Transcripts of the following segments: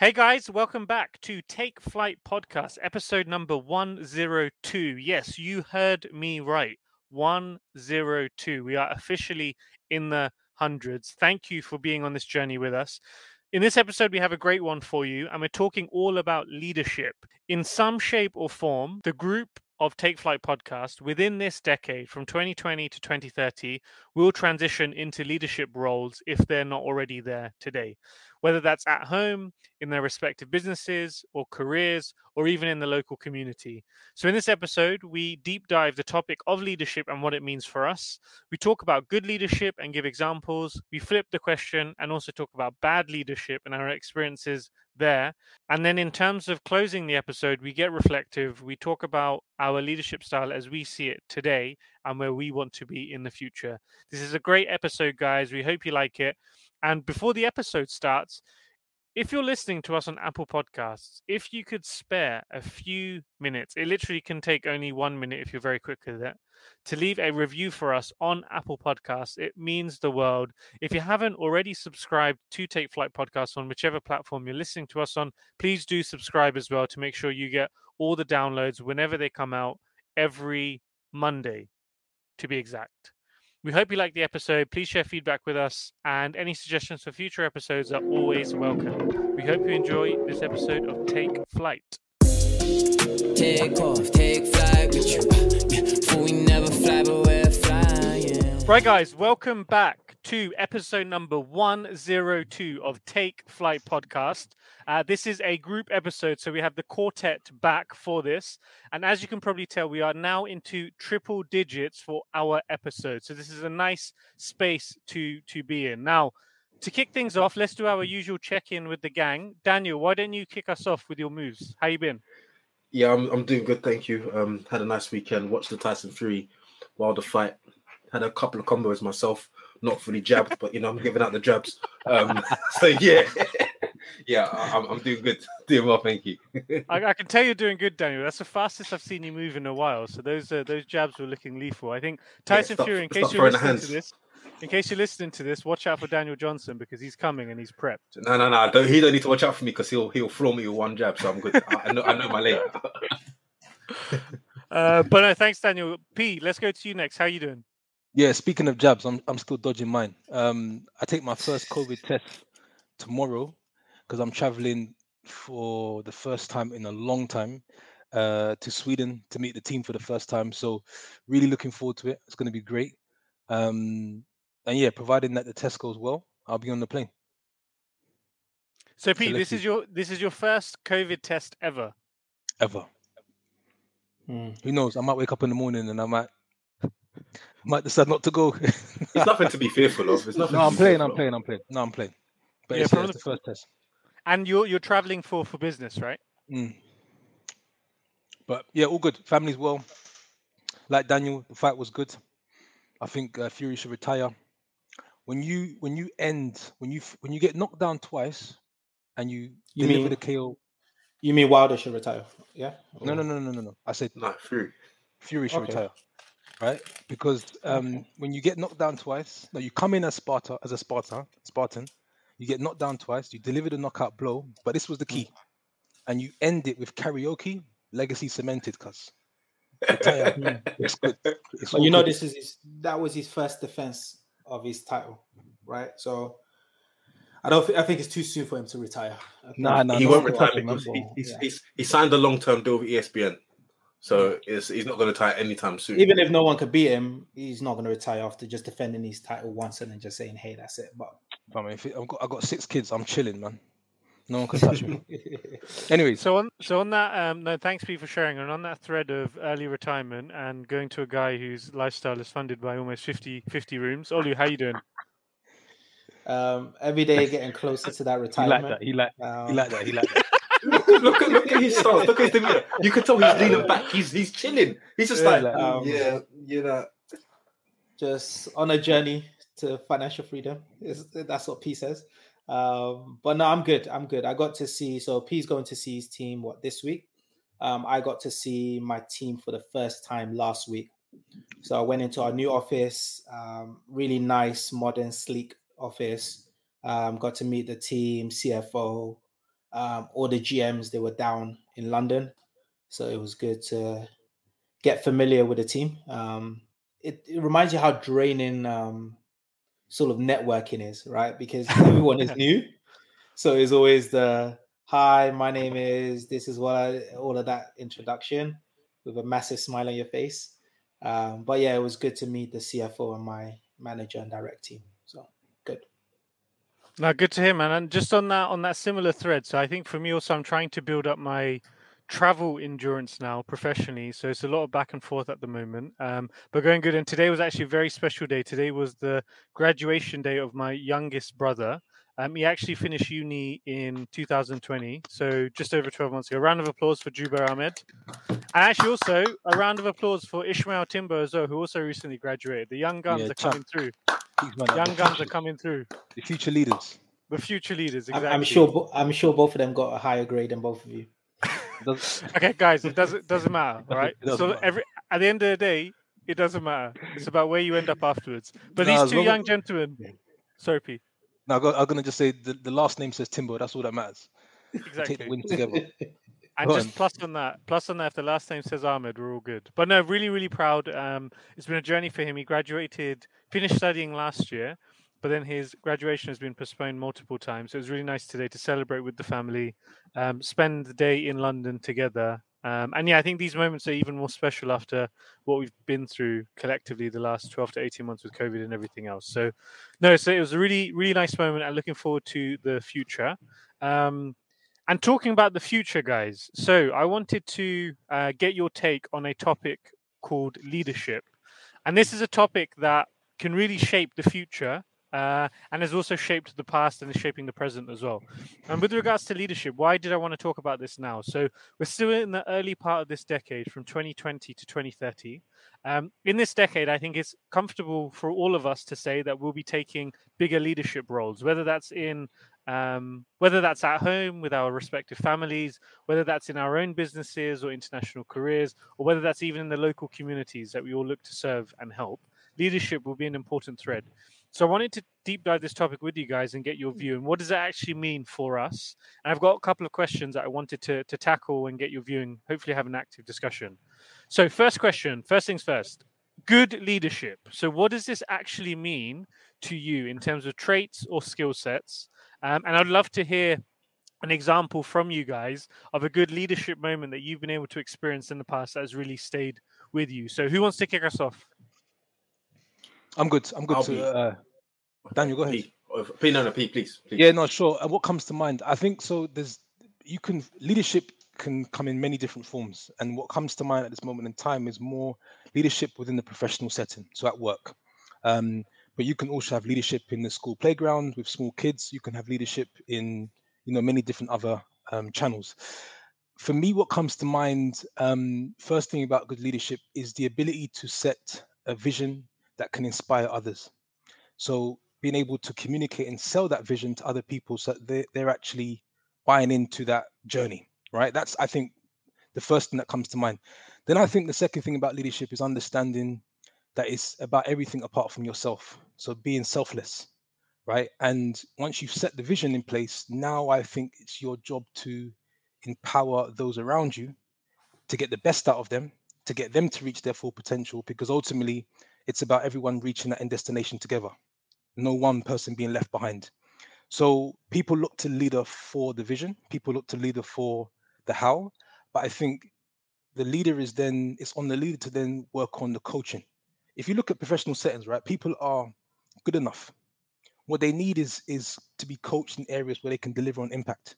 Hey guys, welcome back to Take Flight Podcast, episode number 102. Yes, you heard me right. 102. We are officially in the hundreds. Thank you for being on this journey with us. In this episode, we have a great one for you, and we're talking all about leadership. In some shape or form, the group of Take Flight podcast within this decade, from 2020 to 2030, will transition into leadership roles if they're not already there today whether that's at home, in their respective businesses or careers, or even in the local community. So, in this episode, we deep dive the topic of leadership and what it means for us. We talk about good leadership and give examples. We flip the question and also talk about bad leadership and our experiences there. And then, in terms of closing the episode, we get reflective. We talk about our leadership style as we see it today and where we want to be in the future. This is a great episode, guys. We hope you like it. And before the episode starts, if you're listening to us on Apple Podcasts, if you could spare a few minutes, it literally can take only one minute if you're very quick with it, to leave a review for us on Apple Podcasts. It means the world. If you haven't already subscribed to Take Flight Podcasts on whichever platform you're listening to us on, please do subscribe as well to make sure you get all the downloads whenever they come out every Monday, to be exact. We hope you like the episode. Please share feedback with us, and any suggestions for future episodes are always welcome. We hope you enjoy this episode of Take Flight. Take off, take flight with you. we never fly, but we're flying. Right, guys, welcome back to episode number 102 of Take Flight podcast. Uh, this is a group episode, so we have the quartet back for this. And as you can probably tell, we are now into triple digits for our episode. So this is a nice space to to be in. Now, to kick things off, let's do our usual check-in with the gang. Daniel, why don't you kick us off with your moves? How you been? Yeah, I'm, I'm doing good, thank you. Um, had a nice weekend. Watched the Tyson Fury Wilder fight. Had a couple of combos myself not fully jabbed, but you know, I'm giving out the jabs. Um, so yeah, yeah, I'm, I'm, doing good, doing well, thank you. I, I, can tell you're doing good, Daniel. That's the fastest I've seen you move in a while. So those uh, those jabs were looking lethal. I think Tyson yeah, stop, Fury. In case you're listening to this, in case you're listening to this, watch out for Daniel Johnson because he's coming and he's prepped. No, no, no. Don't, he don't need to watch out for me because he'll he'll throw me with one jab, so I'm good. I, I know I know my lane. uh, but no, thanks, Daniel. P, let's go to you next. How are you doing? Yeah, speaking of jabs, I'm I'm still dodging mine. Um, I take my first COVID test tomorrow because I'm traveling for the first time in a long time uh, to Sweden to meet the team for the first time. So, really looking forward to it. It's going to be great. Um, and yeah, providing that the test goes well, I'll be on the plane. So, Pete, so this see. is your this is your first COVID test ever. Ever. Hmm. Who knows? I might wake up in the morning and I might might decide not to go. it's nothing to be fearful of. It's nothing. No, I'm playing. I'm playing. I'm playing. No, I'm playing. But yeah, it's, yeah, it's the first test. And you're you're traveling for for business, right? Mm. But yeah, all good. Family's well. Like Daniel, the fight was good. I think uh, Fury should retire. When you when you end when you when you get knocked down twice, and you, you deliver mean, the KO. You mean Wilder should retire? Yeah. Or... No, no, no, no, no, no. I said no. Fury. Fury should okay. retire right? Because um, when you get knocked down twice, no, you come in as Sparta as a Sparta, Spartan, you get knocked down twice, you deliver the knockout blow, but this was the key, and you end it with karaoke, legacy cemented, cuz. it's good. It's but you know, good. this is his, that was his first defense of his title, right? So I don't. Th- I think it's too soon for him to retire. No, nah, nah, he won't retire because he, he's, yeah. he's, he signed a long term deal with ESPN. So he's not going to retire anytime soon. Even if no one could beat him, he's not going to retire after just defending his title once and then just saying, "Hey, that's it." But I mean, if it, I've got I've got six kids, I'm chilling, man. No one can touch me. anyway, so on so on that, um, no, thanks Pete for sharing. And on that thread of early retirement and going to a guy whose lifestyle is funded by almost 50, 50 rooms. Olu, how you doing? Um, every day getting closer to that retirement. He like that. He like, um, he like that. He like that look, at look at his stance. Look at his demeanor. You can tell he's leaning back. He's he's chilling. He's just yeah, like, um, yeah, you know, just on a journey to financial freedom. Is that's what P says. Um, but no, I'm good. I'm good. I got to see. So P's going to see his team what this week. Um, I got to see my team for the first time last week. So I went into our new office, um, really nice, modern, sleek office. Um, got to meet the team, CFO, um, all the GMs they were down in London, so it was good to get familiar with the team. Um, it, it, reminds you how draining um, sort of networking is, right? Because everyone is new, so it's always the hi, my name is this is what I all of that introduction with a massive smile on your face. Um, but yeah, it was good to meet the CFO and my manager and direct team. Now, good to hear, man. And just on that, on that similar thread. So I think for me also, I'm trying to build up my travel endurance now professionally. So it's a lot of back and forth at the moment. Um, but going good. And today was actually a very special day. Today was the graduation day of my youngest brother. Um, he actually finished uni in 2020, so just over 12 months ago. A round of applause for Jubair Ahmed. And actually, also a round of applause for Ishmael Timbo as well, who also recently graduated. The young guns yeah, are coming through. Young guns are coming through. The future leaders. The future leaders. Exactly. I'm sure. I'm sure both of them got a higher grade than both of you. okay, guys, it doesn't doesn't matter, right? Doesn't so matter. every at the end of the day, it doesn't matter. It's about where you end up afterwards. But no, these two young gentlemen, sorry, Pete. No, I'm gonna just say the, the last name says Timbo. That's all that matters. Exactly. Take the win together. And just plus on that, plus on that, if the last name says Ahmed, we're all good. But no, really, really proud. Um, it's been a journey for him. He graduated, finished studying last year, but then his graduation has been postponed multiple times. So it was really nice today to celebrate with the family, um, spend the day in London together, um, and yeah, I think these moments are even more special after what we've been through collectively the last 12 to 18 months with COVID and everything else. So, no, so it was a really, really nice moment and looking forward to the future. Um, and talking about the future, guys. So, I wanted to uh, get your take on a topic called leadership. And this is a topic that can really shape the future uh, and has also shaped the past and is shaping the present as well. And with regards to leadership, why did I want to talk about this now? So we're still in the early part of this decade, from 2020 to 2030. Um, in this decade, I think it's comfortable for all of us to say that we'll be taking bigger leadership roles, whether that's in um, whether that's at home with our respective families, whether that's in our own businesses or international careers, or whether that's even in the local communities that we all look to serve and help. Leadership will be an important thread. So I wanted to deep dive this topic with you guys and get your view. And what does that actually mean for us? And I've got a couple of questions that I wanted to, to tackle and get your view and hopefully have an active discussion. So, first question, first things first good leadership. So, what does this actually mean to you in terms of traits or skill sets? Um, and I'd love to hear an example from you guys of a good leadership moment that you've been able to experience in the past that has really stayed with you. So, who wants to kick us off? I'm good. I'm good I'll to be... uh, Daniel. Go ahead. Pete. Pete, no, no, Pete, please, please. Yeah, no, sure. And what comes to mind? I think so. There's you can leadership can come in many different forms, and what comes to mind at this moment in time is more leadership within the professional setting, so at work. Um, but you can also have leadership in the school playground with small kids. You can have leadership in you know many different other um, channels. For me, what comes to mind um, first thing about good leadership is the ability to set a vision that can inspire others. So being able to communicate and sell that vision to other people so that they, they're actually buying into that journey, right? That's, I think, the first thing that comes to mind. Then I think the second thing about leadership is understanding that it's about everything apart from yourself. So being selfless, right? And once you've set the vision in place, now I think it's your job to empower those around you to get the best out of them, to get them to reach their full potential, because ultimately it's about everyone reaching that end destination together, no one person being left behind. So people look to leader for the vision, people look to leader for the how, but I think the leader is then it's on the leader to then work on the coaching. If you look at professional settings, right, people are good enough. What they need is is to be coached in areas where they can deliver on impact,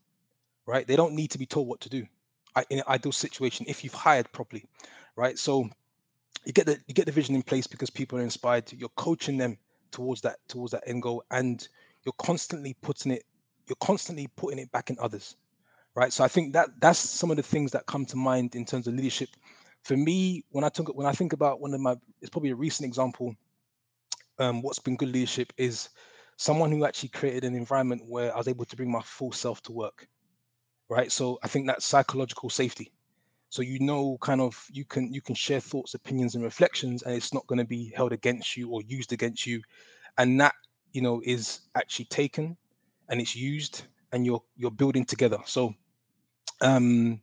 right? They don't need to be told what to do. in an ideal situation, if you've hired properly, right? So you get the you get the vision in place because people are inspired. You're coaching them towards that towards that end goal, and you're constantly putting it you're constantly putting it back in others, right? So I think that that's some of the things that come to mind in terms of leadership. For me, when I talk when I think about one of my, it's probably a recent example. Um, what's been good leadership is someone who actually created an environment where I was able to bring my full self to work, right? So I think that's psychological safety so you know kind of you can you can share thoughts opinions and reflections and it's not going to be held against you or used against you and that you know is actually taken and it's used and you're you're building together. So um,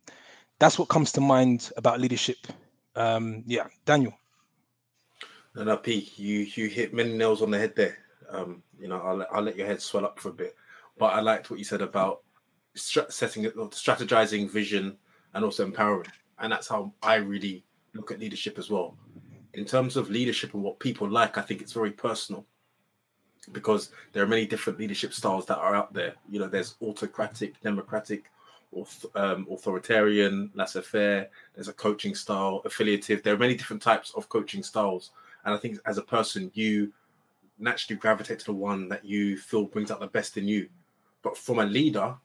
that's what comes to mind about leadership. Um, yeah, Daniel. No, no, P, you you hit many nails on the head there. Um, you know, I'll I'll let your head swell up for a bit, but I liked what you said about setting it, strategizing vision, and also empowering. And that's how I really look at leadership as well. In terms of leadership and what people like, I think it's very personal because there are many different leadership styles that are out there. You know, there's autocratic, democratic, um, authoritarian, laissez-faire. There's a coaching style, affiliative. There are many different types of coaching styles, and I think as a person, you naturally gravitate to the one that you feel brings out the best in you. But from a leader,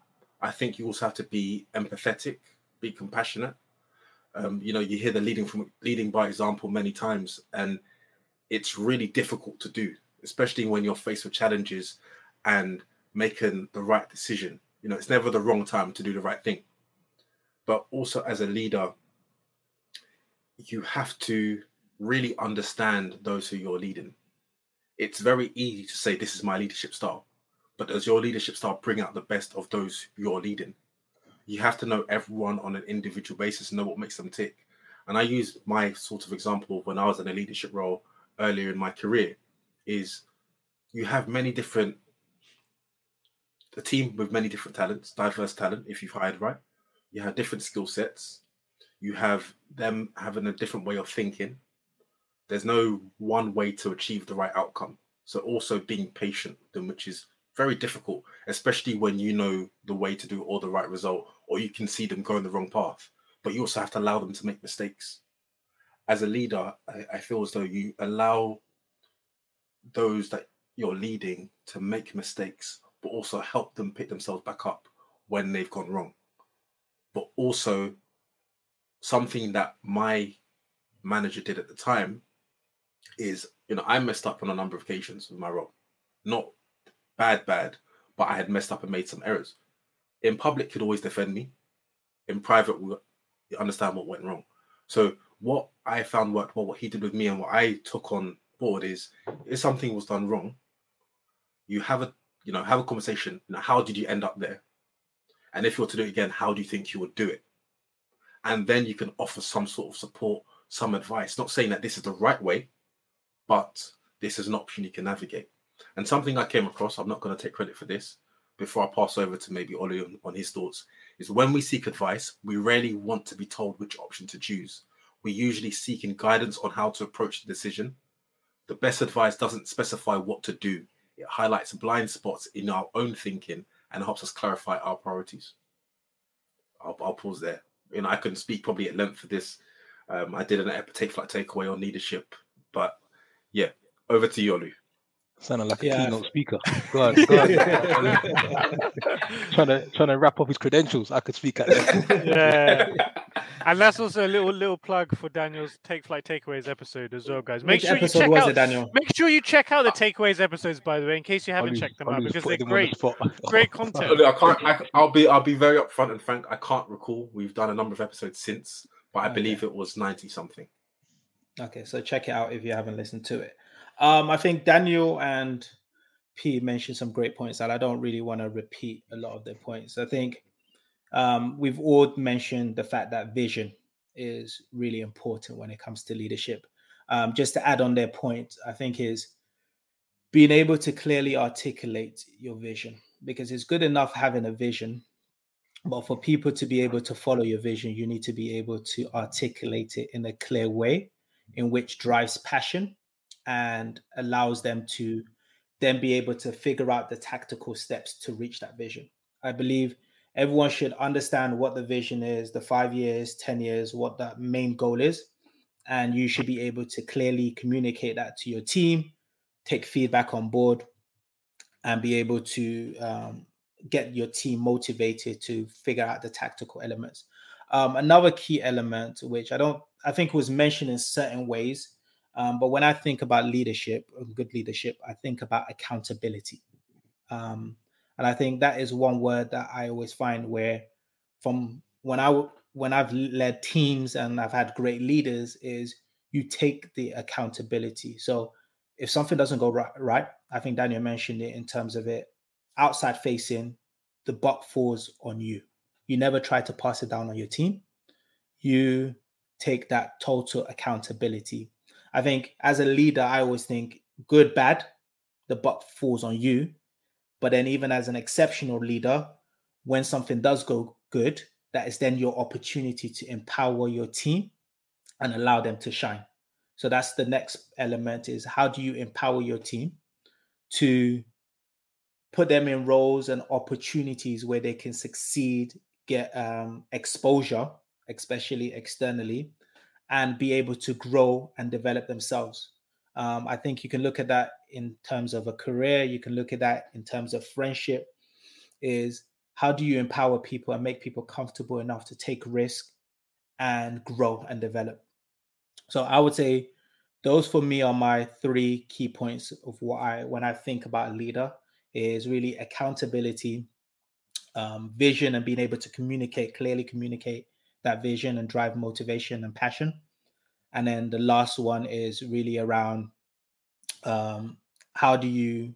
I think you also have to be empathetic, be compassionate. Um, you know, you hear the leading from leading by example many times, and it's really difficult to do especially when you're faced with challenges and making the right decision. You know, it's never the wrong time to do the right thing. But also, as a leader, you have to really understand those who you're leading. It's very easy to say, This is my leadership style. But does your leadership style bring out the best of those you're leading? You have to know everyone on an individual basis know what makes them tick. And I use my sort of example when I was in a leadership role earlier in my career is you have many different a team with many different talents, diverse talent if you've hired right. You have different skill sets. You have them having a different way of thinking. There's no one way to achieve the right outcome. So also being patient which is very difficult, especially when you know the way to do or the right result, or you can see them going the wrong path. But you also have to allow them to make mistakes. As a leader, I, I feel as though you allow those that you're leading to make mistakes, but also help them pick themselves back up when they've gone wrong. But also, something that my manager did at the time is, you know, I messed up on a number of occasions with my role. Not bad, bad, but I had messed up and made some errors. In public, could always defend me. In private, we understand what went wrong. So what I found worked well, what he did with me and what I took on board is if something was done wrong, you have a you know have a conversation. You know, how did you end up there? And if you were to do it again, how do you think you would do it? And then you can offer some sort of support, some advice. Not saying that this is the right way, but this is an option you can navigate. And something I came across, I'm not going to take credit for this before I pass over to maybe Ollie on, on his thoughts, is when we seek advice, we rarely want to be told which option to choose. We usually seeking guidance on how to approach the decision the best advice doesn't specify what to do, it highlights blind spots in our own thinking and helps us clarify our priorities. I'll, I'll pause there. You know, I can speak probably at length for this. Um, I did an take flight takeaway on leadership, but yeah, over to you, Olu. Sounding like a yeah. keynote speaker. Go on, go on. trying to trying to wrap up his credentials. I could speak at that. yeah. And that's also a little little plug for Daniel's Take Flight Takeaways episode as well, guys. Make Which sure you check was out. It, Daniel? Make sure you check out the Takeaways episodes, by the way, in case you haven't checked them out, because they're great. great content. I can't. I, will be. I'll be very upfront and frank. I can't recall. We've done a number of episodes since, but I okay. believe it was ninety something. Okay, so check it out if you haven't listened to it. Um, I think Daniel and P mentioned some great points that I don't really want to repeat a lot of their points. I think um, we've all mentioned the fact that vision is really important when it comes to leadership. Um, just to add on their point, I think is being able to clearly articulate your vision because it's good enough having a vision, but for people to be able to follow your vision, you need to be able to articulate it in a clear way in which drives passion and allows them to then be able to figure out the tactical steps to reach that vision. I believe everyone should understand what the vision is, the five years, 10 years, what that main goal is. And you should be able to clearly communicate that to your team, take feedback on board, and be able to um, get your team motivated to figure out the tactical elements. Um, another key element, which I don't, I think it was mentioned in certain ways, um, but when I think about leadership, good leadership, I think about accountability. Um, and I think that is one word that I always find where from when I when I've led teams and I've had great leaders is you take the accountability. So if something doesn't go right, right, I think Daniel mentioned it in terms of it outside facing, the buck falls on you. You never try to pass it down on your team. You take that total accountability. I think as a leader, I always think good, bad, the buck falls on you. But then, even as an exceptional leader, when something does go good, that is then your opportunity to empower your team and allow them to shine. So that's the next element is how do you empower your team to put them in roles and opportunities where they can succeed, get um, exposure, especially externally, and be able to grow and develop themselves. Um, I think you can look at that in terms of a career. You can look at that in terms of friendship. Is how do you empower people and make people comfortable enough to take risk and grow and develop? So I would say those for me are my three key points of what I when I think about a leader is really accountability, um, vision, and being able to communicate clearly, communicate that vision and drive motivation and passion. And then the last one is really around um, how do you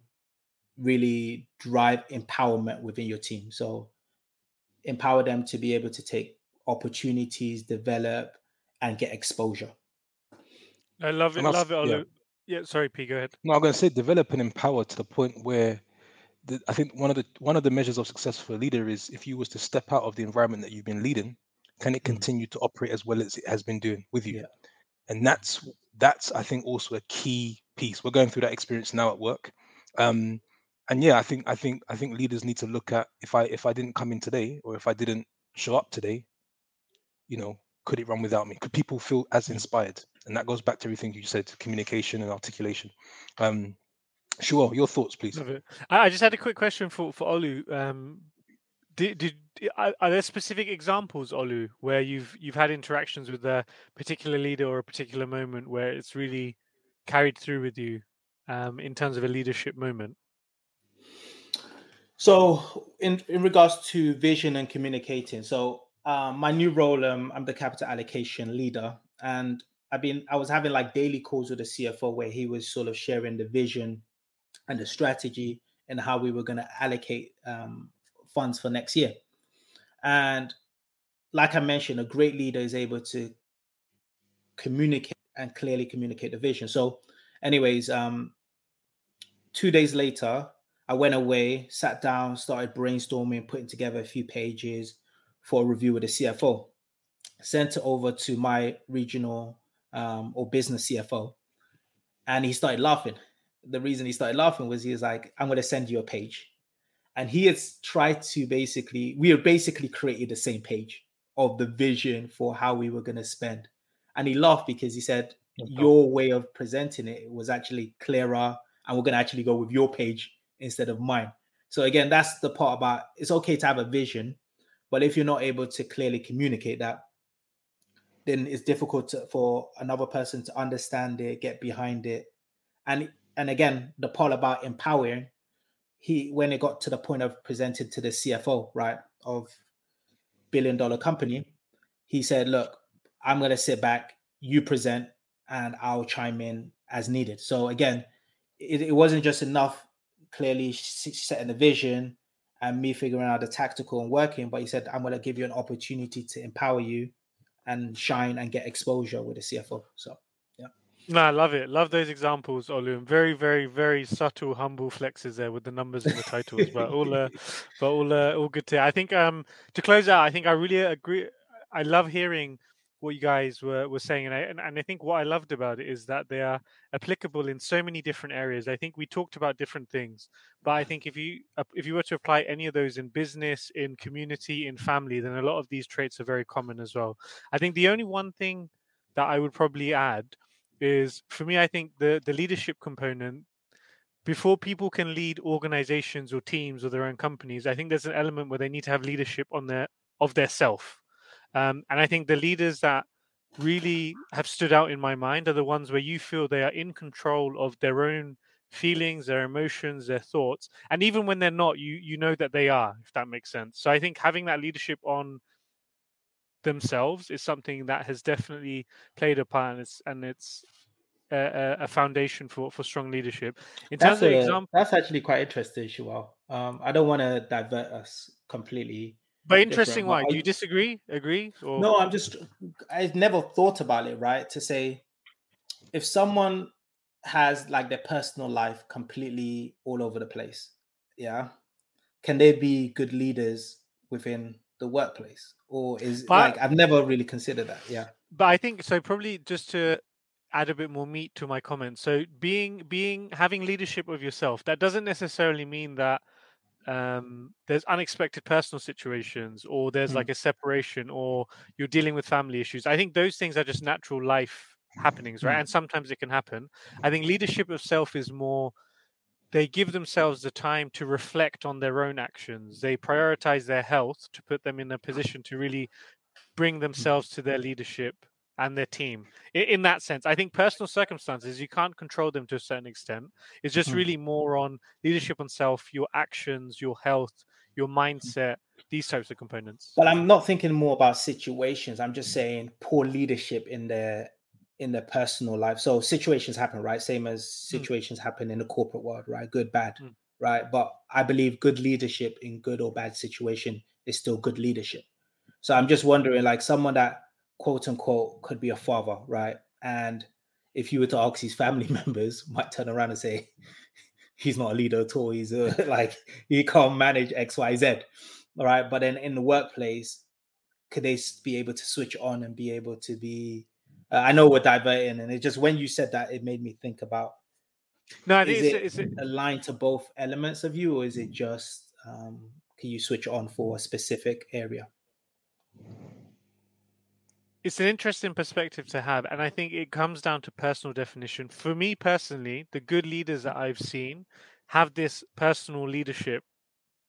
really drive empowerment within your team. So empower them to be able to take opportunities, develop, and get exposure. I love it. I Love it. Yeah. yeah. Sorry, P. Go ahead. No, I'm going to say develop and empower to the point where the, I think one of the one of the measures of success for a leader is if you was to step out of the environment that you've been leading, can it mm. continue to operate as well as it has been doing with you? Yeah. And that's that's I think also a key piece. We're going through that experience now at work. Um, and yeah, I think I think I think leaders need to look at if I if I didn't come in today or if I didn't show up today, you know, could it run without me? Could people feel as mm. inspired? And that goes back to everything you said, communication and articulation. Um, sure, your thoughts, please. I just had a quick question for for Olu. Um, did, did are, there specific examples, Olu, where you've you've had interactions with a particular leader or a particular moment where it's really carried through with you um, in terms of a leadership moment? So, in in regards to vision and communicating, so um, my new role, um, I'm the capital allocation leader, and I've been I was having like daily calls with the CFO where he was sort of sharing the vision and the strategy and how we were going to allocate um, funds for next year. And like I mentioned, a great leader is able to communicate and clearly communicate the vision. So, anyways, um, two days later, I went away, sat down, started brainstorming, putting together a few pages for a review with the CFO. Sent it over to my regional um, or business CFO, and he started laughing. The reason he started laughing was he was like, "I'm going to send you a page," and he has tried to basically we have basically created the same page of the vision for how we were going to spend, and he laughed because he said, "Your way of presenting it was actually clearer, and we're going to actually go with your page instead of mine." So again, that's the part about it's okay to have a vision, but if you're not able to clearly communicate that, then it's difficult to, for another person to understand it, get behind it. And and again, the part about empowering, he when it got to the point of presented to the CFO, right, of billion dollar company, he said, Look, I'm gonna sit back, you present, and I'll chime in as needed. So again, it, it wasn't just enough clearly setting the vision and me figuring out the tactical and working, but he said, I'm gonna give you an opportunity to empower you and shine and get exposure with the CFO. So. No, I love it. Love those examples, Olu. Very, very, very subtle, humble flexes there with the numbers in the titles, but all, uh, but all, uh, all good to. I think um to close out, I think I really agree. I love hearing what you guys were, were saying and I, and, and I think what I loved about it is that they are applicable in so many different areas. I think we talked about different things, but I think if you if you were to apply any of those in business, in community, in family, then a lot of these traits are very common as well. I think the only one thing that I would probably add is for me I think the the leadership component before people can lead organizations or teams or their own companies, I think there's an element where they need to have leadership on their of their self um, and I think the leaders that really have stood out in my mind are the ones where you feel they are in control of their own feelings, their emotions, their thoughts, and even when they're not, you you know that they are, if that makes sense. So I think having that leadership on themselves is something that has definitely played a part, and it's and it's a, a foundation for for strong leadership. In terms That's of example, that's actually quite interesting, Shual. Um, I don't want to divert us completely. but interesting. Why do you disagree? Agree? Or No, I'm just i've never thought about it, right? To say if someone has like their personal life completely all over the place, yeah, can they be good leaders within the workplace? Or is But- like I've never really considered that. Yeah. but I think so. Probably just to add a bit more meat to my comment. So being being having leadership of yourself that doesn't necessarily mean that um, there's unexpected personal situations or there's Mm. like a separation or you're dealing with family issues. I think those things are just natural life happenings, right? Mm. And sometimes it can happen. I think leadership of self is more they give themselves the time to reflect on their own actions. They prioritize their health to put them in a position to really bring themselves to their leadership and their team. In that sense, I think personal circumstances, you can't control them to a certain extent. It's just Mhm. really more on leadership on self, your actions, your health, your mindset, these types of components. But I'm not thinking more about situations. I'm just saying poor leadership in their in their personal life. So situations happen, right? Same as situations happen in the corporate world, right? Good, bad, Mm. right? But I believe good leadership in good or bad situation is still good leadership. So I'm just wondering, like someone that quote unquote could be a father, right? And if you were to ask his family members, might turn around and say, he's not a leader at all. He's a, like he can't manage X, Y, Z. All right. But then in the workplace, could they be able to switch on and be able to be? Uh, I know we're diverting, and it just when you said that, it made me think about: No, I think is it's, it it's, aligned to both elements of you, or is it just um, can you switch on for a specific area? it's an interesting perspective to have and i think it comes down to personal definition for me personally the good leaders that i've seen have this personal leadership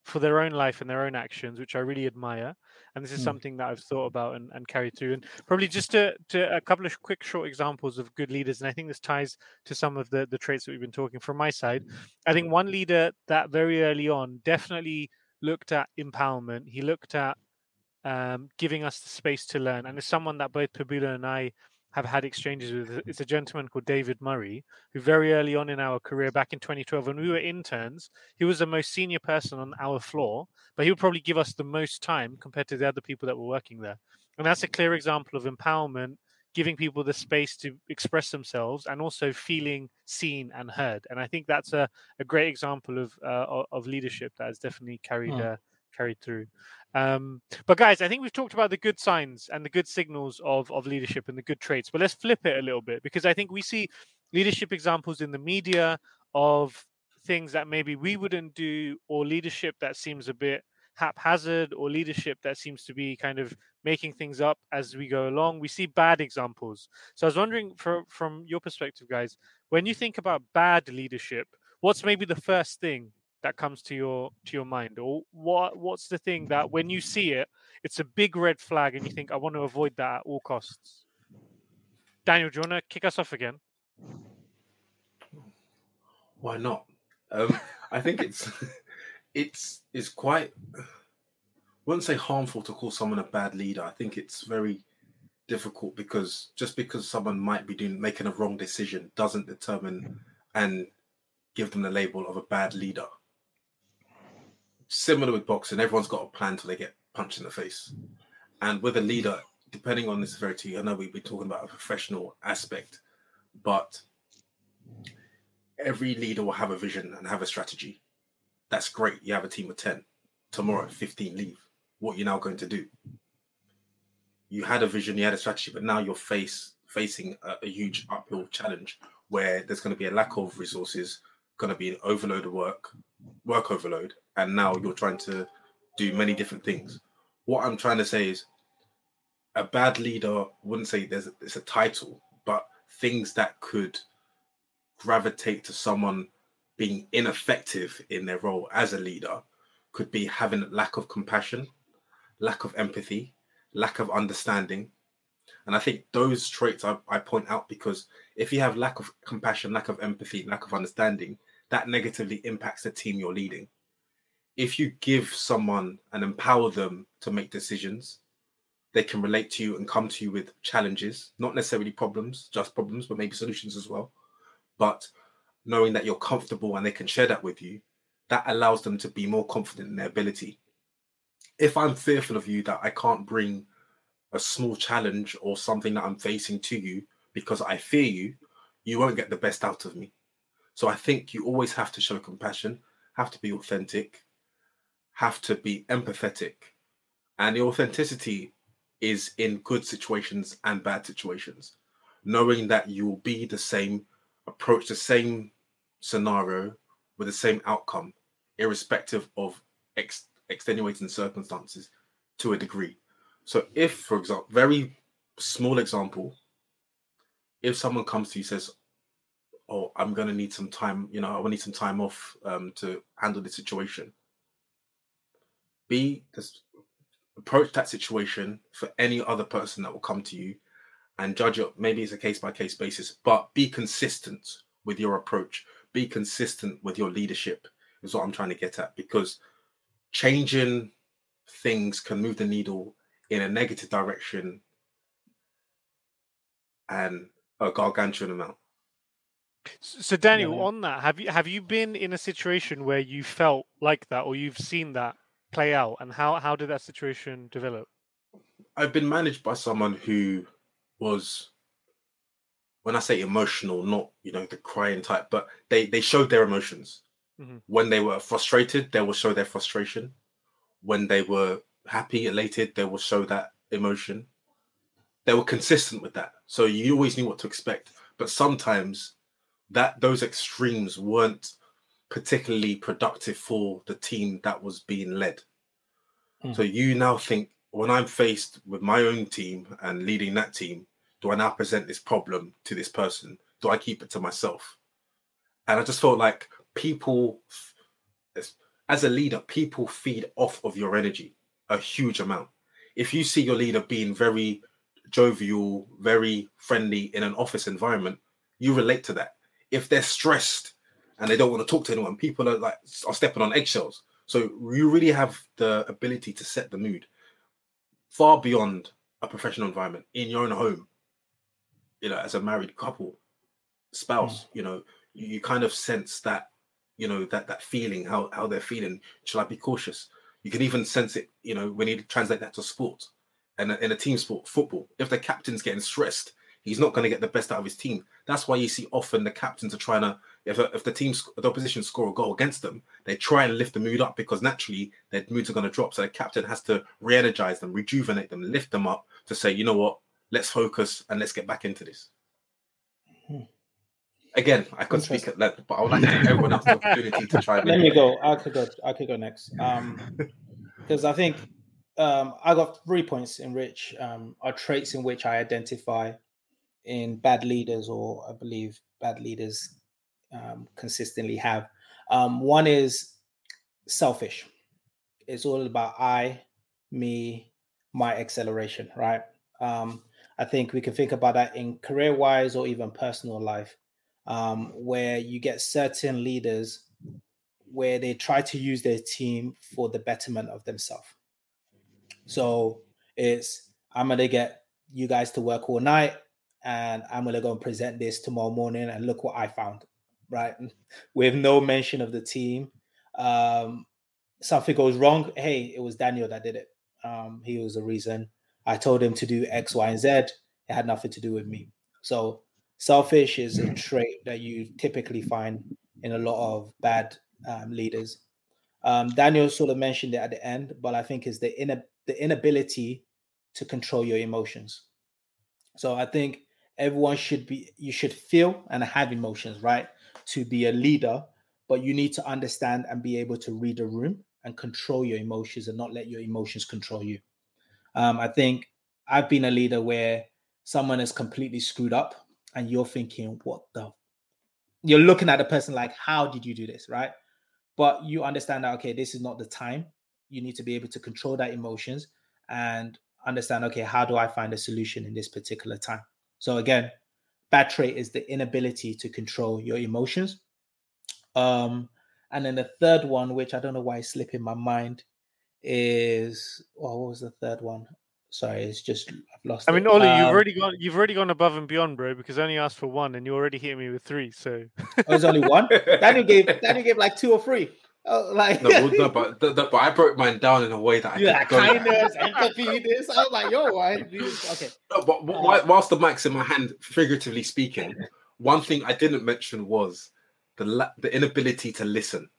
for their own life and their own actions which i really admire and this is Mm. something that i've thought about and, and carried through and probably just to, to a couple of quick short examples of good leaders and i think this ties to some of the, the traits that we've been talking from my side i think one leader that very early on definitely looked at empowerment he looked at um, giving us the space to learn. And it's someone that both Pabula and I have had exchanges with. It's a gentleman called David Murray, who very early on in our career, back in 2012, when we were interns, he was the most senior person on our floor, but he would probably give us the most time compared to the other people that were working there. And that's a clear example of empowerment, giving people the space to express themselves and also feeling seen and heard. And I think that's a, a great example of uh, of leadership that has definitely carried Hmm. uh, carried through. Um, but guys, I think we've talked about the good signs and the good signals of of leadership and the good traits. But let's flip it a little bit because I think we see leadership examples in the media of things that maybe we wouldn't do, or leadership that seems a bit haphazard, or leadership that seems to be kind of making things up as we go along. We see bad examples. So I was wondering, for, from your perspective, guys, when you think about bad leadership, what's maybe the first thing that comes to your to your mind or what what's the thing that when you see it it's a big red flag and you think i want to avoid that at all costs daniel do you want to kick us off again Why not? Um, I think it's it's it's quite. I wouldn't say harmful to call someone a bad leader. I think it's very difficult because just because someone might be doing making a wrong decision doesn't determine and give them the label of a bad leader. Similar with boxing, everyone's got a plan till they get punched in the face. And with a leader, depending on the severity, I know we've been talking about a professional aspect, but every leader will have a vision and have a strategy. That's great. You have a team of 10. Tomorrow, 15 leave. What you're now going to do? You had a vision, you had a strategy, but now you're face facing a, a huge uphill challenge where there's going to be a lack of resources, going to be an overload of work, work overload, and now you're trying to do many different things. What I'm trying to say is a bad leader wouldn't say there's a, it's a title, but things that could gravitate to someone being ineffective in their role as a leader could be having a lack of compassion, lack of empathy, lack of understanding. And I think those traits I, I point out because if you have lack of compassion, lack of empathy, lack of understanding, that negatively impacts the team you're leading. If you give someone and empower them to make decisions, they can relate to you and come to you with challenges, not necessarily problems, just problems, but maybe solutions as well. But knowing that you're comfortable and they can share that with you, that allows them to be more confident in their ability. If I'm fearful of you that I can't bring a small challenge or something that I'm facing to you because I fear you, you won't get the best out of me. So I think you always have to show compassion, have to be authentic, have to be empathetic. And the authenticity is in good situations and bad situations, knowing that you will be the same, approach the same scenario with the same outcome, irrespective of ex- extenuating circumstances to a degree. So, if, for example, very small example, if someone comes to you says, "Oh, I'm going to need some time," you know, I will need some time off um, to handle the situation. Be this, approach that situation for any other person that will come to you, and judge it. Maybe it's a case by case basis, but be consistent with your approach. Be consistent with your leadership. Is what I'm trying to get at because changing things can move the needle in a negative direction and a gargantuan amount. So Daniel, yeah. on that, have you have you been in a situation where you felt like that, or you've seen that play out, and how how did that situation develop? I've been managed by someone who was, when I say emotional, not you know the crying type, but they they showed their emotions. Mm-hmm. When they were frustrated, they will show their frustration. When they were happy, elated, they will show that emotion. They were consistent with that. So you always knew what to expect. But sometimes that those extremes weren't particularly productive for the team that was being led. Mm. So you now think when I'm faced with my own team and leading that team, do I now present this problem to this person? Do I keep it to myself? And I just felt like people, as a leader, people feed off of your energy a huge amount. If you see your leader being very jovial, very friendly in an office environment, you relate to that. If they're stressed and they don't want to talk to anyone, people are like are stepping on eggshells. So you really have the ability to set the mood far beyond a professional environment in your own home. You know, as a married couple, spouse, mm. you know, you, you kind of sense that, you know, that that feeling, how how they're feeling. Should I be cautious? You can even sense it, you know, when you translate that to sport and in a team sport, football. If the captain's getting stressed, he's not going to get the best out of his team. That's why you see often the captains are trying to, if, if the team, the opposition score a goal against them, they try and lift the mood up because naturally their moods are going to drop. So the captain has to re-energize them, rejuvenate them, lift them up to say, you know what, let's focus and let's get back into this. Hmm. Again, I could speak at length, but I would like to give everyone else the opportunity to try. Let me go. I could go. I could go next. Um, because I think um, I got three points in which um, are traits in which I identify in bad leaders, or I believe bad leaders um, consistently have. Um, one is selfish. It's all about I, me, my acceleration, right? Um, I think we can think about that in career wise or even personal life um, where you get certain leaders where they try to use their team for the betterment of themselves. So it's I'm gonna get you guys to work all night, and I'm gonna go and present this tomorrow morning, and look what I found, right? With no mention of the team. Um, something goes wrong. Hey, it was Daniel that did it. Um, he was the reason. I told him to do X, Y, and Z. It had nothing to do with me. So Selfish is a trait that you typically find in a lot of bad um, leaders. Um, Daniel sort of mentioned it at the end, but I think is the in the inability to control your emotions. So I think everyone should be you should feel and have emotions, right? To be a leader, but you need to understand and be able to read a room and control your emotions and not let your emotions control you. Um, I think I've been a leader where someone is completely screwed up and you're thinking, what the? You're looking at the person like, how did you do this, right? But you understand that, okay, this is not the time. You need to be able to control that emotions and understand, okay, how do I find a solution in this particular time? So again, bad trait is the inability to control your emotions. Um, and then the third one, which I don't know why it's slipping my mind, is oh, what was the third one? Sorry, it's just I've lost. I mean, it. Ollie, you've Um, already gone. You've already gone above and beyond, bro. Because I only asked for one, and you already hit me with three. So oh, there's only one. Daniel gave Daniel gave like two or three. Oh, like no, but the, the, but I broke mine down in a way that I yeah, kindness, empathy. This I was like, yo, why? Okay, No, but wh- whilst the mic's in my hand, figuratively speaking, one thing I didn't mention was the la- the inability to listen.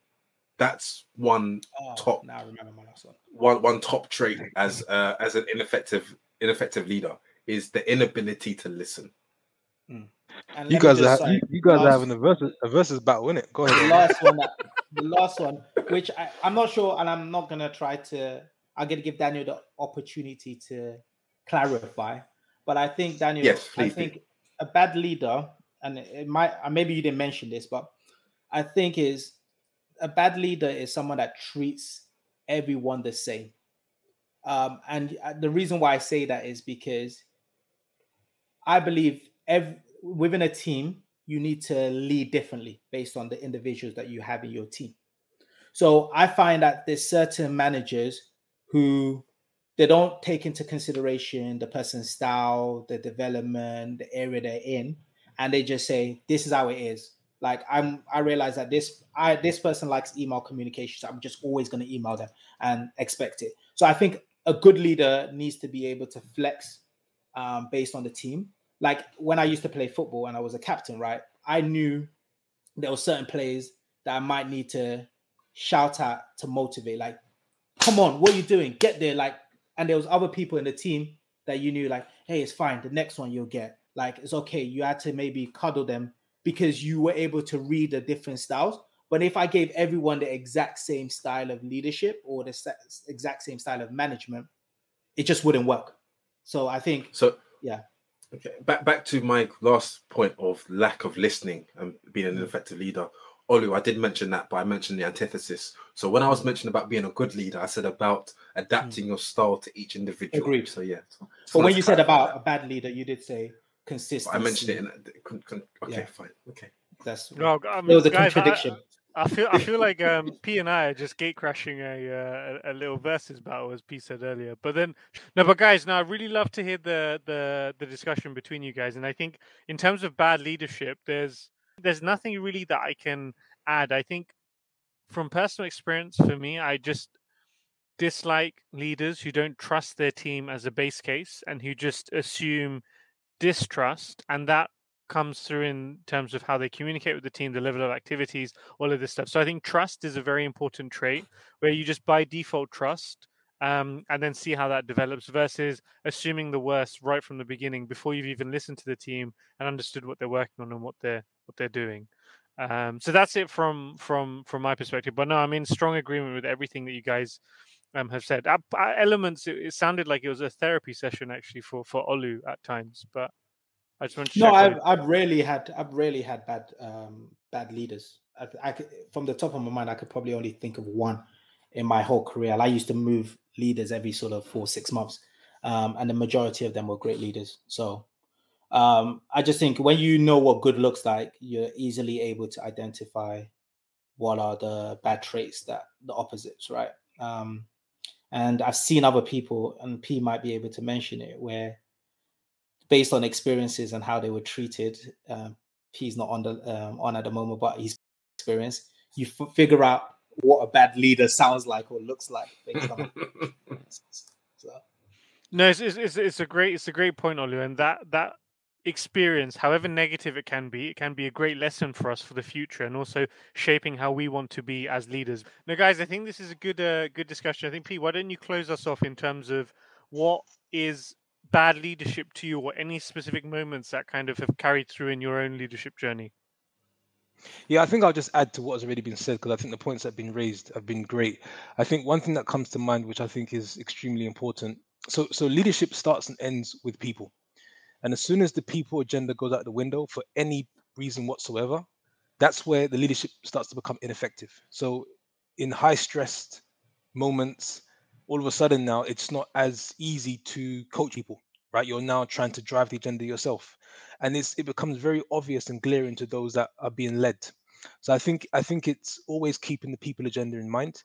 That's one oh, Top. Now I remember my last one. one one top trait as uh, as an ineffective ineffective leader is the inability to listen. And You guys are say, you, you guys last- are having a versus a versus battle, innit? Go the ahead. last one that, the last one which I, i'm not sure and i'm not gonna try to i'm gonna give daniel the opportunity to clarify but i think daniel Yes, i please do. think a bad leader and it might uh, maybe you didn't mention this but i think is a bad leader is someone that treats everyone the same um, and uh, the reason why i say that is because i believe ev- within a team you need to lead differently based on the individuals that you have in your team. So I find that there's certain managers who they don't take into consideration the person's style, the development, the area they're in, and they just say, "This is how it is." Like I'm, I realize that this, I this person likes email communication, so I'm just always going to email them and expect it. So I think a good leader needs to be able to flex um, based on the team like when I used to play football and I was a captain, right? I knew there were certain players that I might need to shout at to motivate, like, come on, what are you doing? Get there. Like, and there was other people in the team that you knew, like, hey, it's fine. The next one you'll get. Like, it's okay. You had to maybe cuddle them because you were able to read the different styles. But if I gave everyone the exact same style of leadership or the exact same style of management, it just wouldn't work. So I think So Yeah. Okay, back back to my last point of lack of listening and being an mm. ineffective leader. Olu, I did mention that, but I mentioned the antithesis. So when I was mm. mentioning about being a good leader, I said about adapting mm. your style to each individual. Agreed. So yeah. So But when you said about that. a bad leader, you did say consistency. I mentioned it in con- con- okay, Yeah. fine. Okay. That's no, I mean, there was a guys, I- contradiction. I feel I feel like um, P and I are just gate crashing a, uh, a a little versus battle, as P said earlier. But then, no, but guys, now I really love to hear the the the discussion between you guys. And I think in terms of bad leadership, there's there's nothing really that I can add. I think from personal experience, for me, I just dislike leaders who don't trust their team as a base case and who just assume distrust, and that comes through in terms of how they communicate with the team, the level of activities, all of this stuff. So I think trust is a very important trait where you just by default trust um, and then see how that develops versus assuming the worst right from the beginning before you've even listened to the team and understood what they're working on and what they're what they're doing. Um, so that's it from from from my perspective. But no, I'm in strong agreement with everything that you guys um, have said. Uh, elements. It, it sounded like it was a therapy session actually for for Olu at times, but I just want to No, I've. I've rarely had I've rarely had bad um bad leaders. I, I could, from the top of my mind, I could probably only think of one in my whole career. I used to move leaders every sort of four six months, um, and the majority of them were great leaders. So um, I just think when you know what good looks like, you're easily able to identify what are the bad traits that the opposites, right? Um, and I've seen other people, and P might be able to mention it, where based on experiences and how they were treated, um, P's not on the um, on at the moment, but his experience, you f- figure out what a bad leader sounds like or looks like based on. So, No, it's, it's it's it's a great it's a great point, Olu, and that that experience, however negative it can be, it can be a great lesson for us for the future, and also shaping how we want to be as leaders. Now, guys, I think this is a good uh, good discussion. I think Pete, why don't you close us off in terms of what is bad leadership to you, or any specific moments that kind of have carried through in your own leadership journey? Yeah, I think I'll just add to what has already been said because I think the points that have been raised have been great. I think one thing that comes to mind, which I think is extremely important, so so leadership starts and ends with people, and as soon as the people agenda goes out the window for any reason whatsoever, that's where the leadership starts to become ineffective. So in high stressed moments, all of a sudden now it's not as easy to coach people, right? You're now trying to drive the agenda yourself and it's it becomes very obvious and glaring to those that are being led. So I think I think it's always keeping the people agenda in mind.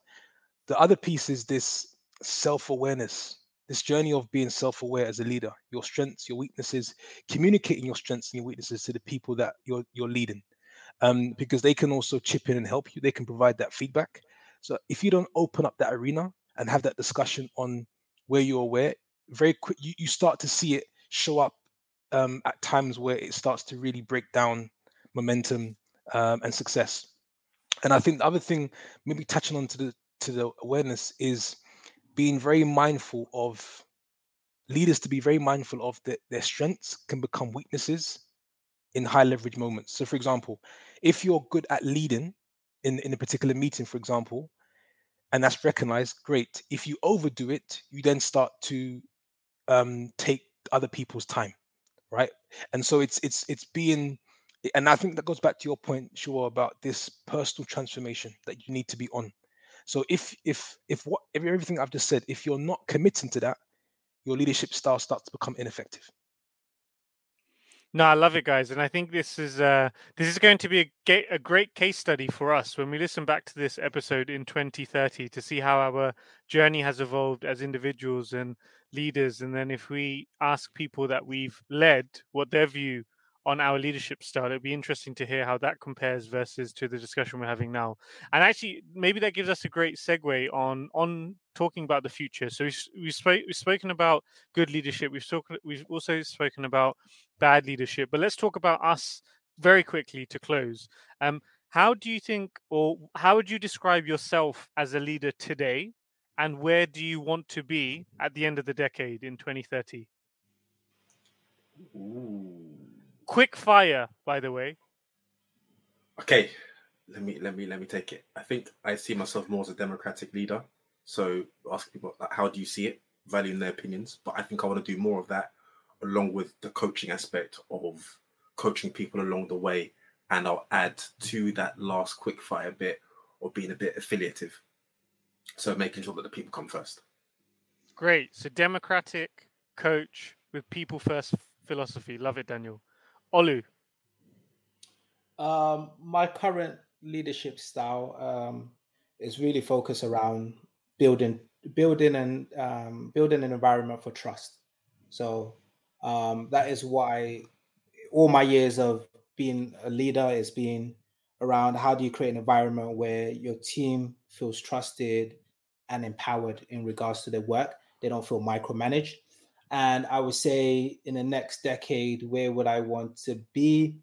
The other piece is this self-awareness, this journey of being self-aware as a leader, your strengths, your weaknesses, communicating your strengths and your weaknesses to the people that you're you're leading, um, because they can also chip in and help you. They can provide that feedback. So if you don't open up that arena and have that discussion on where you're aware, very quick you, you start to see it show up um, at times where it starts to really break down momentum um, and success. And I think the other thing, maybe touching on to the to the awareness, is being very mindful of leaders to be very mindful of that their strengths can become weaknesses in high leverage moments. So, for example, if you're good at leading in in a particular meeting, for example, and that's recognized, great. If you overdo it, you then start to um, take other people's time, right? And so it's it's it's being and I think that goes back to your point, sure, about this personal transformation that you need to be on. So if if if what if everything I've just said, if you're not committing to that, your leadership style starts to become ineffective. No, I love it, guys, and I think this is uh, this is going to be a, ga- a great case study for us when we listen back to this episode in 2030 to see how our journey has evolved as individuals and leaders, and then if we ask people that we've led what their view on our leadership style. It'd be interesting to hear how that compares versus to the discussion we're having now. And actually, maybe that gives us a great segue on on talking about the future. So we've we've, spoke, we've spoken about good leadership. We've spoken we've also spoken about bad leadership. But let's talk about us very quickly to close. Um, how do you think, or how would you describe yourself as a leader today? And where do you want to be at the end of the decade in 2030? Ooh. Quick fire, by the way. Okay, let me let me let me take it. I think I see myself more as a democratic leader. So ask people like, how do you see it, valuing their opinions. But I think I want to do more of that, along with the coaching aspect of coaching people along the way. And I'll add to that last quick fire bit or being a bit affiliative. So making sure that the people come first. Great. So democratic coach with people first philosophy. Love it, Daniel. Olu. Um, my current leadership style um, is really focused around building, building and um, building an environment for trust. So um, that is why all my years of being a leader is being around how do you create an environment where your team feels trusted and empowered in regards to their work. They don't feel micromanaged. And I would say in the next decade, where would I want to be?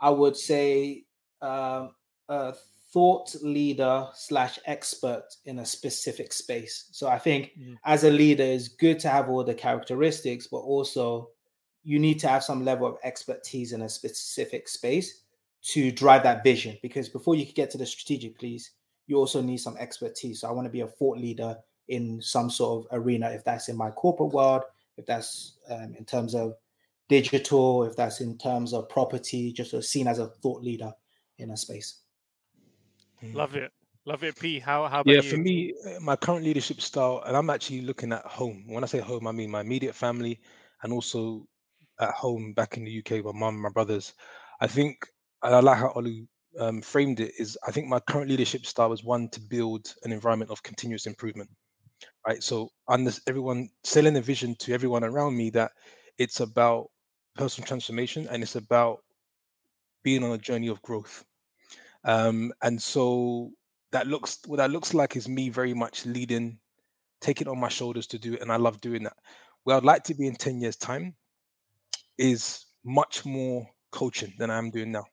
I would say uh, a thought leader slash expert in a specific space. So I think mm-hmm. as a leader, it's good to have all the characteristics, but also you need to have some level of expertise in a specific space to drive that vision. Because before you can get to the strategic piece, you also need some expertise. So I want to be a thought leader in some sort of arena, if that's in my corporate world, if that's um, in terms of digital, if that's in terms of property, just seen as a thought leader in a space. Love it. Love it, P. How, how about you? yeah, you? for me, uh, my current leadership style, and I'm actually looking at home. When I say home, I mean my immediate family and also at home back in the UK, with my mum, my brothers. I think, and I like how Olu um, framed it, is I think my current leadership style is one to build an environment of continuous improvement right? So under, everyone selling a vision to everyone around me that it's about personal transformation and it's about being on a journey of growth. Um, and so that looks what that looks like is me very much leading, taking on my shoulders to do it, and I love doing that. Where I'd like to be in 10 years' time is much more coaching than I am doing now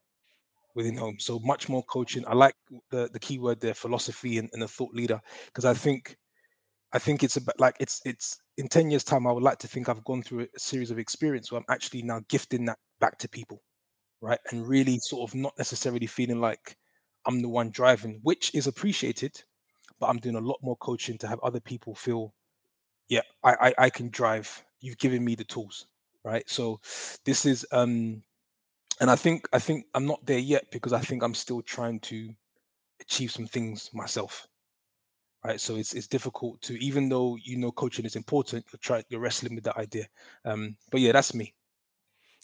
within home. So much more coaching. I like the the key word there, philosophy and, and a thought leader, because I think I think it's about like it's it's in 10 years time I would like to think I've gone through a series of experience where I'm actually now gifting that back to people right? And really sort of not necessarily feeling like I'm the one driving which is appreciated but I'm doing a lot more coaching to have other people feel yeah I I, I can drive. You've given me the tools right? So this is um and I think I think I'm not there yet because I think I'm still trying to achieve some things myself right? So it's it's difficult to even though you know coaching is important, you're try you're wrestling with that idea. Um, but yeah, that's me.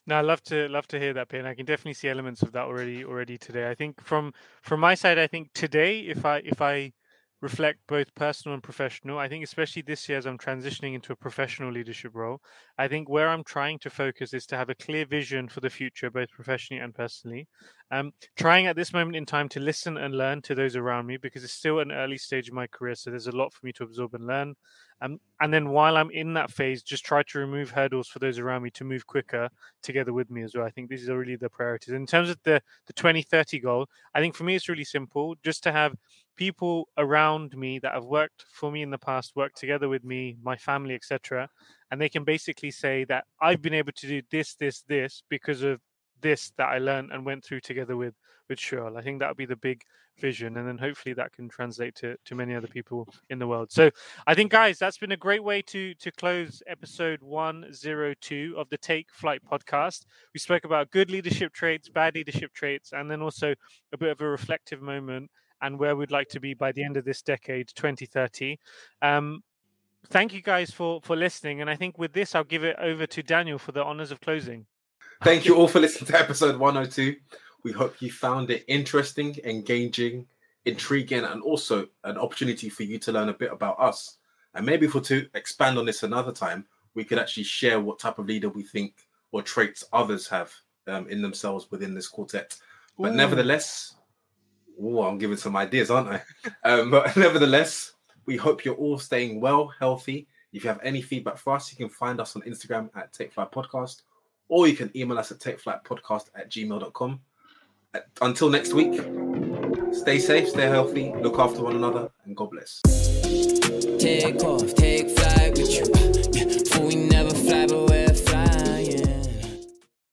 No, I love to love to hear that, Pin. I can definitely see elements of that already already today. I think from from my side, I think today, if I if I reflect both personal and professional. I think, especially this year, as I'm transitioning into a professional leadership role, I think where I'm trying to focus is to have a clear vision for the future, both professionally and personally. Um, trying at this moment in time to listen and learn to those around me because it's still an early stage of my career. So there's a lot for me to absorb and learn. Um, and then while I'm in that phase, just try to remove hurdles for those around me to move quicker together with me as well. I think these are really the priorities. In terms of the, the 2030 goal, I think for me it's really simple just to have people around me that have worked for me in the past, work together with me, my family, etc. And they can basically say that I've been able to do this, this, this because of this that I learned and went through together with with Shual. I think that would be the big vision, and then hopefully that can translate to to many other people in the world. So I think, guys, that's been a great way to to close episode one zero two of the Take Flight podcast. We spoke about good leadership traits, bad leadership traits, and then also a bit of a reflective moment and where we'd like to be by the end of this decade, 2030. Um, thank you guys for for listening, and I think with this, I'll give it over to Daniel for the honors of closing. Thank you all for listening to episode 102. We hope you found it interesting, engaging, intriguing, and also an opportunity for you to learn a bit about us. And maybe for to expand on this another time, we could actually share what type of leader we think or traits others have um, in themselves within this quartet. But Ooh. nevertheless, oh, I'm giving some ideas, aren't I? um, but nevertheless, we hope you're all staying well, healthy. If you have any feedback for us, you can find us on Instagram at Take Flight Podcast or you can email us at takeflightpodcast at gmail.com. Until next week, stay safe, stay healthy, look after one another, and God bless. Take off, take flight with you.